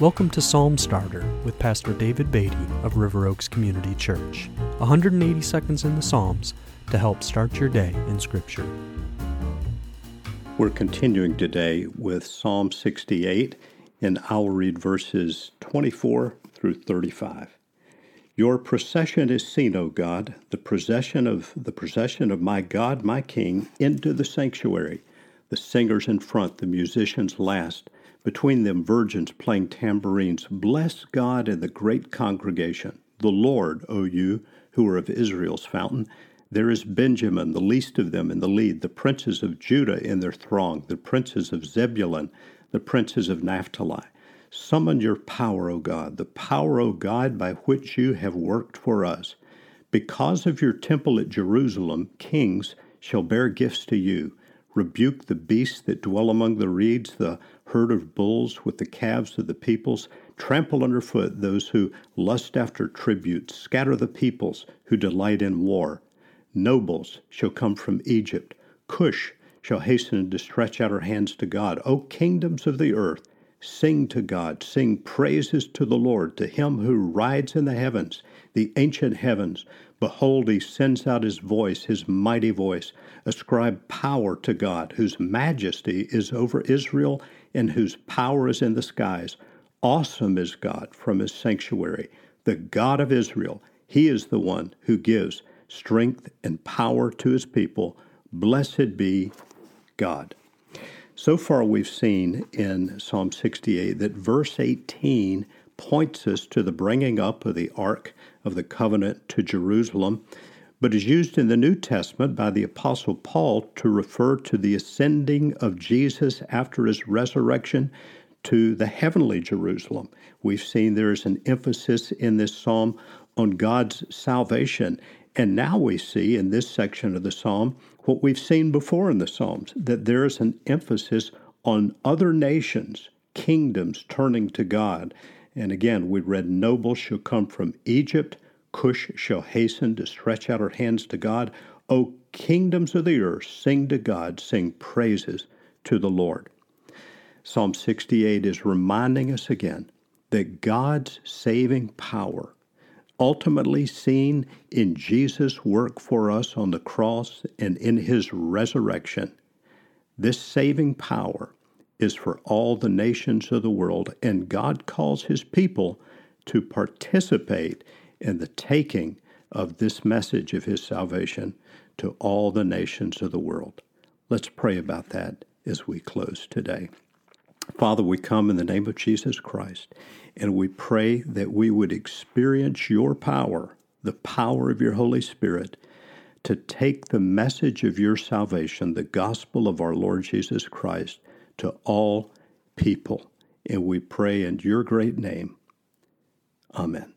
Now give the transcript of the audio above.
Welcome to Psalm Starter with Pastor David Beatty of River Oaks Community Church. 180 seconds in the Psalms to help start your day in Scripture. We're continuing today with Psalm 68, and I'll read verses 24 through 35. Your procession is seen, O God, the procession of the procession of my God, my King, into the sanctuary. The singers in front, the musicians last between them virgins playing tambourines. Bless God and the great congregation. The Lord, O you who are of Israel's fountain. There is Benjamin, the least of them, in the lead, the princes of Judah in their throng, the princes of Zebulun, the princes of Naphtali. Summon your power, O God, the power, O God, by which you have worked for us. Because of your temple at Jerusalem, kings shall bear gifts to you rebuke the beasts that dwell among the reeds, the herd of bulls with the calves of the peoples, trample underfoot those who lust after tribute, scatter the peoples who delight in war. Nobles shall come from Egypt. Cush shall hasten to stretch out her hands to God. O kingdoms of the earth, sing to God, sing praises to the Lord, to him who rides in the heavens, the ancient heavens. Behold, he sends out his voice, his mighty voice. Ascribe power to God, whose majesty is over Israel and whose power is in the skies. Awesome is God from his sanctuary, the God of Israel. He is the one who gives strength and power to his people. Blessed be God. So far, we've seen in Psalm 68 that verse 18 points us to the bringing up of the Ark of the Covenant to Jerusalem, but is used in the New Testament by the Apostle Paul to refer to the ascending of Jesus after his resurrection to the heavenly Jerusalem. We've seen there's an emphasis in this psalm on God's salvation. And now we see in this section of the psalm what we've seen before in the Psalms that there is an emphasis on other nations, kingdoms turning to God and again, we read, Nobles shall come from Egypt, Cush shall hasten to stretch out her hands to God. O kingdoms of the earth, sing to God, sing praises to the Lord. Psalm 68 is reminding us again that God's saving power, ultimately seen in Jesus' work for us on the cross and in his resurrection, this saving power is for all the nations of the world, and God calls his people to participate in the taking of this message of his salvation to all the nations of the world. Let's pray about that as we close today. Father, we come in the name of Jesus Christ, and we pray that we would experience your power, the power of your Holy Spirit, to take the message of your salvation, the gospel of our Lord Jesus Christ, to all people. And we pray in your great name. Amen.